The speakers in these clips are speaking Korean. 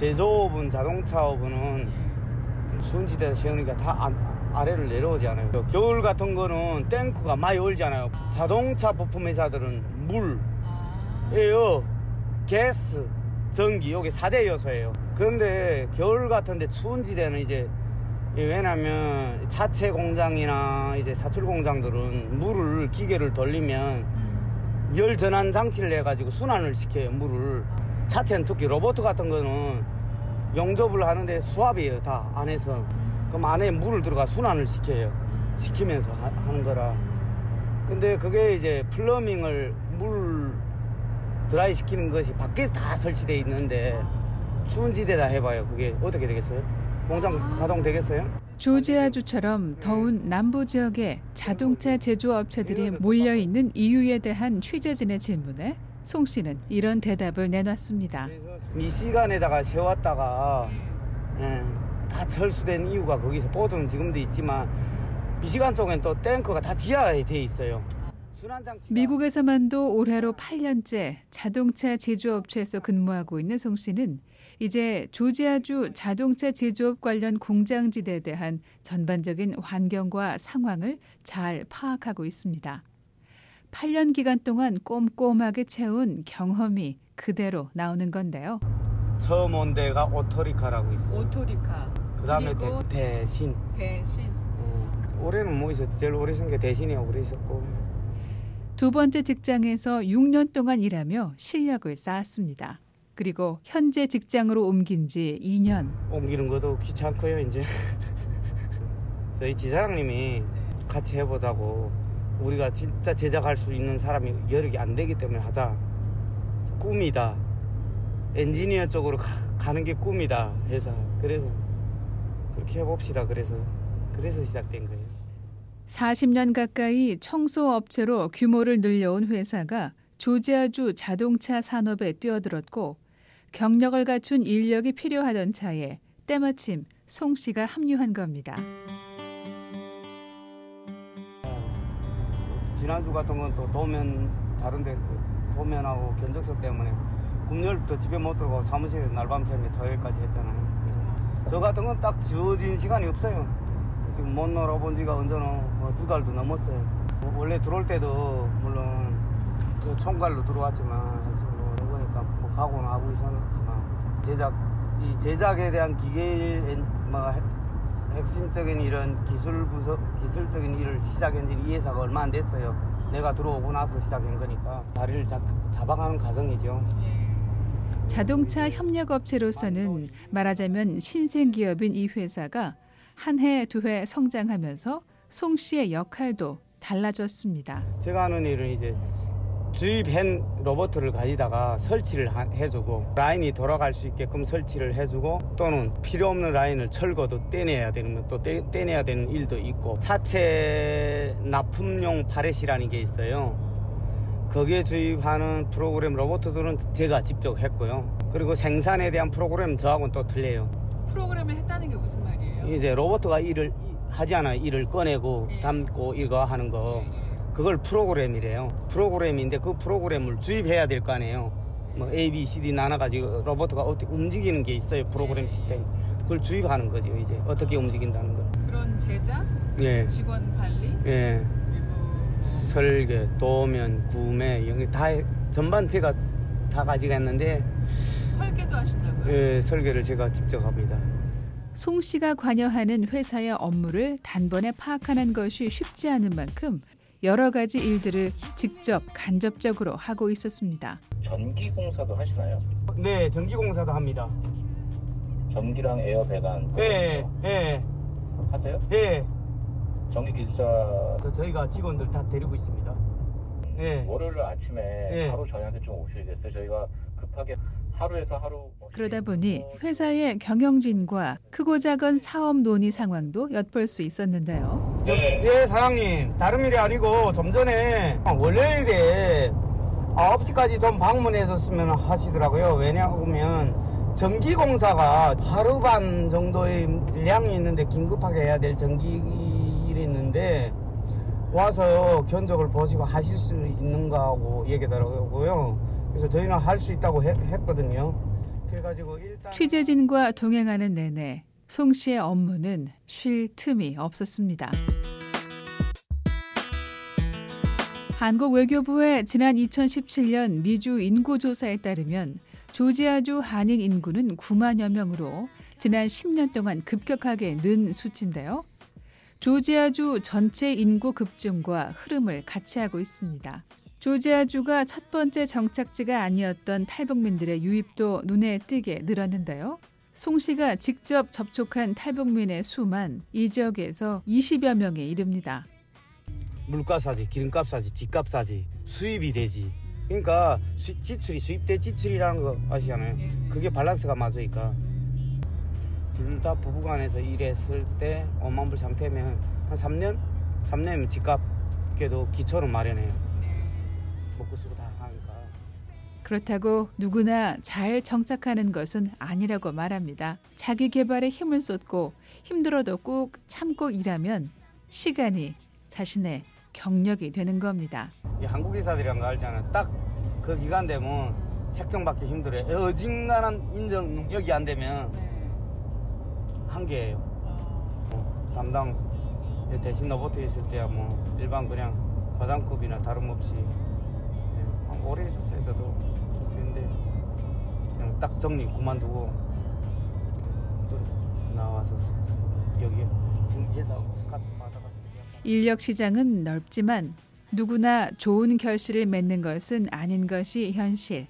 제조업은 자동차업은 추운지대에서 세우니까 다 안- 아래를 내려오지 않아요. 겨울 같은 거는 탱크가 많이 얼잖아요. 자동차 부품 회사들은 물, 에어, 가스, 전기 여기 4대 요소예요. 그런데 겨울 같은데 추운 지대는 이제 이 왜냐면 자체 공장이나 이제 사출 공장들은 물을 기계를 돌리면 열 전환 장치를 해 가지고 순환을 시켜요 물을 자체는 특히 로봇 같은 거는 용접을 하는데 수압이에요 다 안에서. 그럼 안에 물을 들어가 순환을 시켜요. 시키면서 하, 하는 거라. 근데 그게 이제 플러밍을 물 드라이 시키는 것이 밖에 다 설치돼 있는데 추운 지대다 해봐요. 그게 어떻게 되겠어요? 공장 가동 되겠어요? 조지아주처럼 더운 남부 지역에 자동차 제조업체들이 몰려 있는 이유에 대한 취재진의 질문에 송 씨는 이런 대답을 내놨습니다. 미시간에다가 세웠다가 예, 다 철수된 이유가 거기서 보드는 지금도 있지만 미시간 쪽엔 또 탱크가 다 지하에 돼 있어요. 미국에서만도 올해로 8년째 자동차 제조업체에서 근무하고 있는 송 씨는 이제 조지아주 자동차 제조업 관련 공장지대에 대한 전반적인 환경과 상황을 잘 파악하고 있습니다. 8년 기간 동안 꼼꼼하게 채운 경험이 그대로 나오는 건데요. 처음 온 데가 오토리카라고 있어요. 오토리카 그 다음에 그리고 대신. 대신 예. 올해는 뭐 있었지? 제일 오래 쓴게 대신이고 그래 있었고. 두 번째 직장에서 6년 동안 일하며 실력을 쌓았습니다. 그리고 현재 직장으로 옮긴 지 2년. 옮기는 것도 귀찮고요 이제. 저희 지사장님이 같이 해보자고 우리가 진짜 제작할 수 있는 사람이 여력이 안 되기 때문에 하자. 꿈이다. 엔지니어 쪽으로 가, 는게 꿈이다. 해서 그래서 그렇게 해봅시다. 그래서 그래서 시작된 거예요. 40년 가까이 청소 업체로 규모를 늘려온 회사가 조지아주 자동차 산업에 뛰어들었고 경력을 갖춘 인력이 필요하던 차에 때마침 송 씨가 합류한 겁니다. 지난주 같은 건 또 도면 다른데 도면하고 견적서 때문에 금요일부터 집에 못 들어가고 사무실에서 날밤 새며 토요일까지 했잖아요. 저 같은 건 딱 지워진 시간이 없어요. 지금 못 놀아본 지가 언제는 뭐두 달도 넘었어요. 뭐 원래 들어올 때도 물론 그 총괄로 들어왔지만 뭐 이런 거니까 뭐 각오는 하고 있었지만 제작 이 제작에 대한 기계 뭐 핵심적인 이런 기술 부서 기술적인 일을 시작한 지는 이 회사가 얼마 안 됐어요. 내가 들어오고 나서 시작한 거니까 다리를 잡, 잡아가는 과정이죠. 자동차 협력업체로서는 말하자면 신생 기업인 이 회사가 한 해 두 해 성장하면서 송 씨의 역할도 달라졌습니다. 제가 하는 일은 이제 주입한 로봇을 가지다가 설치를 하- 해주고 라인이 돌아갈 수 있게끔 설치를 해주고 또는 필요 없는 라인을 철거도 떼내야 되는 것도 떼, 떼내야 되는 일도 있고 차체 납품용 파렛이라는 게 있어요. 거기에 주입하는 프로그램 로봇들은 제가 직접 했고요. 그리고 생산에 대한 프로그램 저하고는 또 틀려요. 프로그램을 했다는 게 무슨 말이에요? 이제 로봇가 일을 하지 않아요. 일을 꺼내고 네. 담고 이거 하는 거. 그걸 프로그램이래요. 프로그램인데 그 프로그램을 주입해야 될 거 아니에요. 뭐 A, B, C, D 나눠가지고 로봇가 어떻게 움직이는 게 있어요. 프로그램 시스템. 그걸 주입하는 거죠. 이제 어떻게 움직인다는 걸. 그런 제작, 예, 직원 관리, 예. 그리고 설계, 도면, 구매, 여기 다 해- 전반 제가 다 가져갔는데 설계도 하신다고요? 예, 설계를 제가 직접 합니다. 송 씨가 관여하는 회사의 업무를 단번에 파악하는 것이 쉽지 않은 만큼 여러 가지 일들을 직접 간접적으로 하고 있었습니다. 전기 공사도 하시나요? 네, 전기 공사도 합니다. 전기랑 에어 배관 예, 예, 하세요? 예. 전기 기사 저- 저희가 직원들 다 데리고 있습니다. 예. 월요일 아침에 예. 바로 저희한테 좀 오셔야겠어요. 저희가 급하게 하루에서 하루 뭐 그러다 보니 회사의 경영진과 크고 작은 사업 논의 상황도 엿볼 수 있었는데요. 네. 예, 사장님. 다른 일이 아니고 좀 전에 월요일에 9시까지 좀 방문했었으면 하시더라고요. 왜냐하면 전기공사가 하루 반 정도의 량이 있는데 긴급하게 해야 될 전기 일이 있는데 와서 견적을 보시고 하실 수 있는가 하고 얘기하더라고요. 그래서 저희는 할 수 있다고 했, 했거든요. 그래가지고 일단 취재진과 동행하는 내내 송 씨의 업무는 쉴 틈이 없었습니다. 한국 외교부의 지난 2017년 미주 인구조사에 따르면 조지아주 한인 인구는 9만여 명으로 지난 10년 동안 급격하게 는 수치인데요. 조지아주 전체 인구 급증과 흐름을 같이 하고 있습니다. 조지아주가 첫 번째 정착지가 아니었던 탈북민들의 유입도 눈에 띄게 늘었는데요. 송 씨가 직접 접촉한 탈북민의 수만 이 지역에서 20여 명에 이릅니다. 물가 싸지, 기름값 싸지, 집값 싸지, 수입이 되지. 그러니까 수, 지출이 수입 대 지출이라는 거 아시잖아요. 그게 밸런스가 맞으니까 둘 다 부부간에서 일했을 때 5만 불 상태면 한 3년, 3년이면 집값 그래도 기초는 마련해요. 먹고 쓰고 다 하니까. 그렇다고 누구나 잘 정착하는 것은 아니라고 말합니다. 자기 개발에 힘을 쏟고 힘들어도 꾹 참고 일하면 시간이 자신의 경력이 되는 겁니다. 이 한국 회사들이란 거 알잖아요. 딱 그 기간 되면 책정받기 힘들어요. 어진간한 인정 능력이 안 되면 한계예요. 어, 담당 대신 로봇 있을 때야 뭐 일반 그냥 과장급이나 다름없이 예, 한 오래 있었어요 저도 근데 그냥 딱 정리 그만두고 나와서 여기 지금 회사 스카트 인력 시장은 넓지만 누구나 좋은 결실을 맺는 것은 아닌 것이 현실.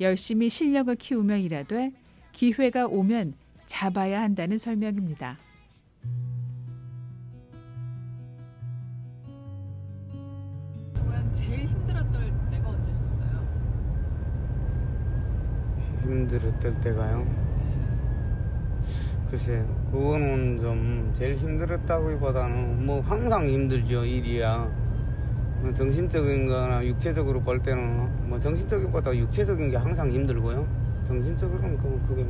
열심히 실력을 키우며 일하되 기회가 오면 잡아야 한다는 설명입니다. 제일 힘들었던 때가 언제셨어요? 힘들었을 때가요. 글쎄, 그거는 좀 제일 힘들었다기보다는 뭐 항상 힘들죠 일이야. 뭐 정신적인 거나 육체적으로 볼 때는 뭐 정신적인 것보다 육체적인 게 항상 힘들고요. 정신적으로는 그 그게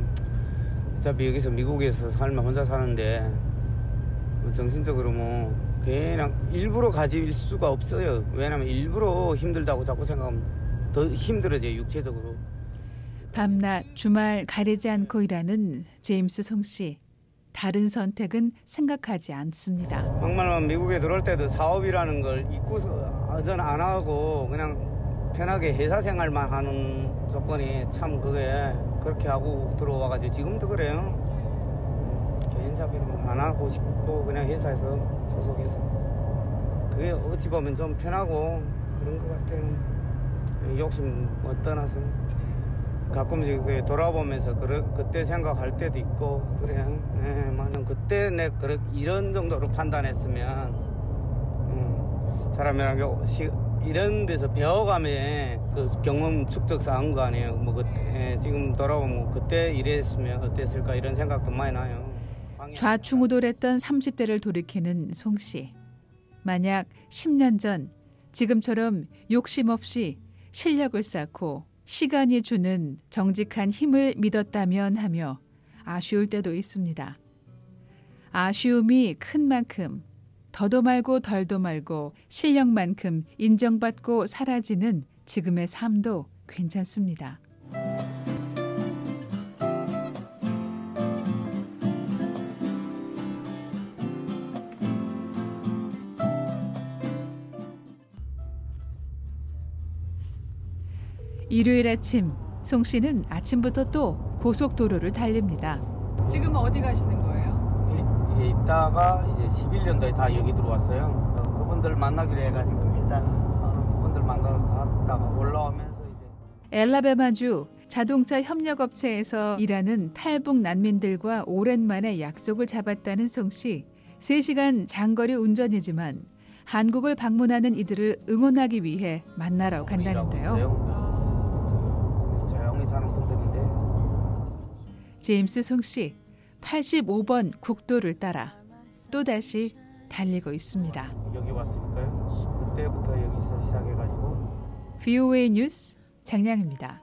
어차피 여기서 미국에서 살면 혼자 사는데 뭐 정신적으로 뭐 그냥 일부러 가질 수가 없어요. 왜냐면 일부러 힘들다고 자꾸 생각하면 더 힘들어져요 육체적으로. 밤낮 주말 가리지 않고 일하는 제임스 송 씨. 다른 선택은 생각하지 않습니다. 정말만 미국에 들어올 때도 사업이라는 걸 잊고서 전 안 하고 그냥 편하게 회사 생활만 하는 조건이 참 그게 그렇게 하고 들어와가지고 지금도 그래요. 음, 개인 사업이는 안 하고 싶고 그냥 회사에서 소속해서 그게 어찌 보면 좀 편하고 그런 것 같아요. 욕심 뭐 떠나서 가끔씩 그 돌아보면서 그러, 그때 생각할 때도 있고 그래요. 예, 맞아. 그때 내 그렇 이런 정도로 판단했으면 음, 사람이랑 시, 이런 데서 배워가면 그 경험 축적 쌓은 거 아니에요. 뭐 그때 예, 지금 돌아보면 그때 이랬으면 어땠을까 이런 생각도 많이 나요. 좌충우돌했던 30대를 돌이키는 송 씨. 만약 10년 전 지금처럼 욕심 없이 실력을 쌓고 시간이 주는 정직한 힘을 믿었다면 하며 아쉬울 때도 있습니다. 아쉬움이 큰 만큼 더도 말고 덜도 말고 실력만큼 인정받고 사라지는 지금의 삶도 괜찮습니다. 일요일 아침 송 씨는 아침부터 또 고속도로를 달립니다. 지금 어디 가시는 거예요? 이, 이따가 이제 11년도에 다 여기 들어왔어요. 그분들 만나기로 해가지고 일단 어, 그분들 만나러 갔다가 올라오면서 이제 엘라베마주 자동차 협력업체에서 일하는 탈북 난민들과 오랜만에 약속을 잡았다는 송 씨. 3시간 장거리 운전이지만 한국을 방문하는 이들을 응원하기 위해 만나러 간다는데요. 조용히 사는 분들인데 제임스 송 씨, 85번 국도를 따라 또다시 달리고 있습니다. 여기 왔으니까요. 그때부터 여기서 시작해가지고 VOA 뉴스 장량입니다.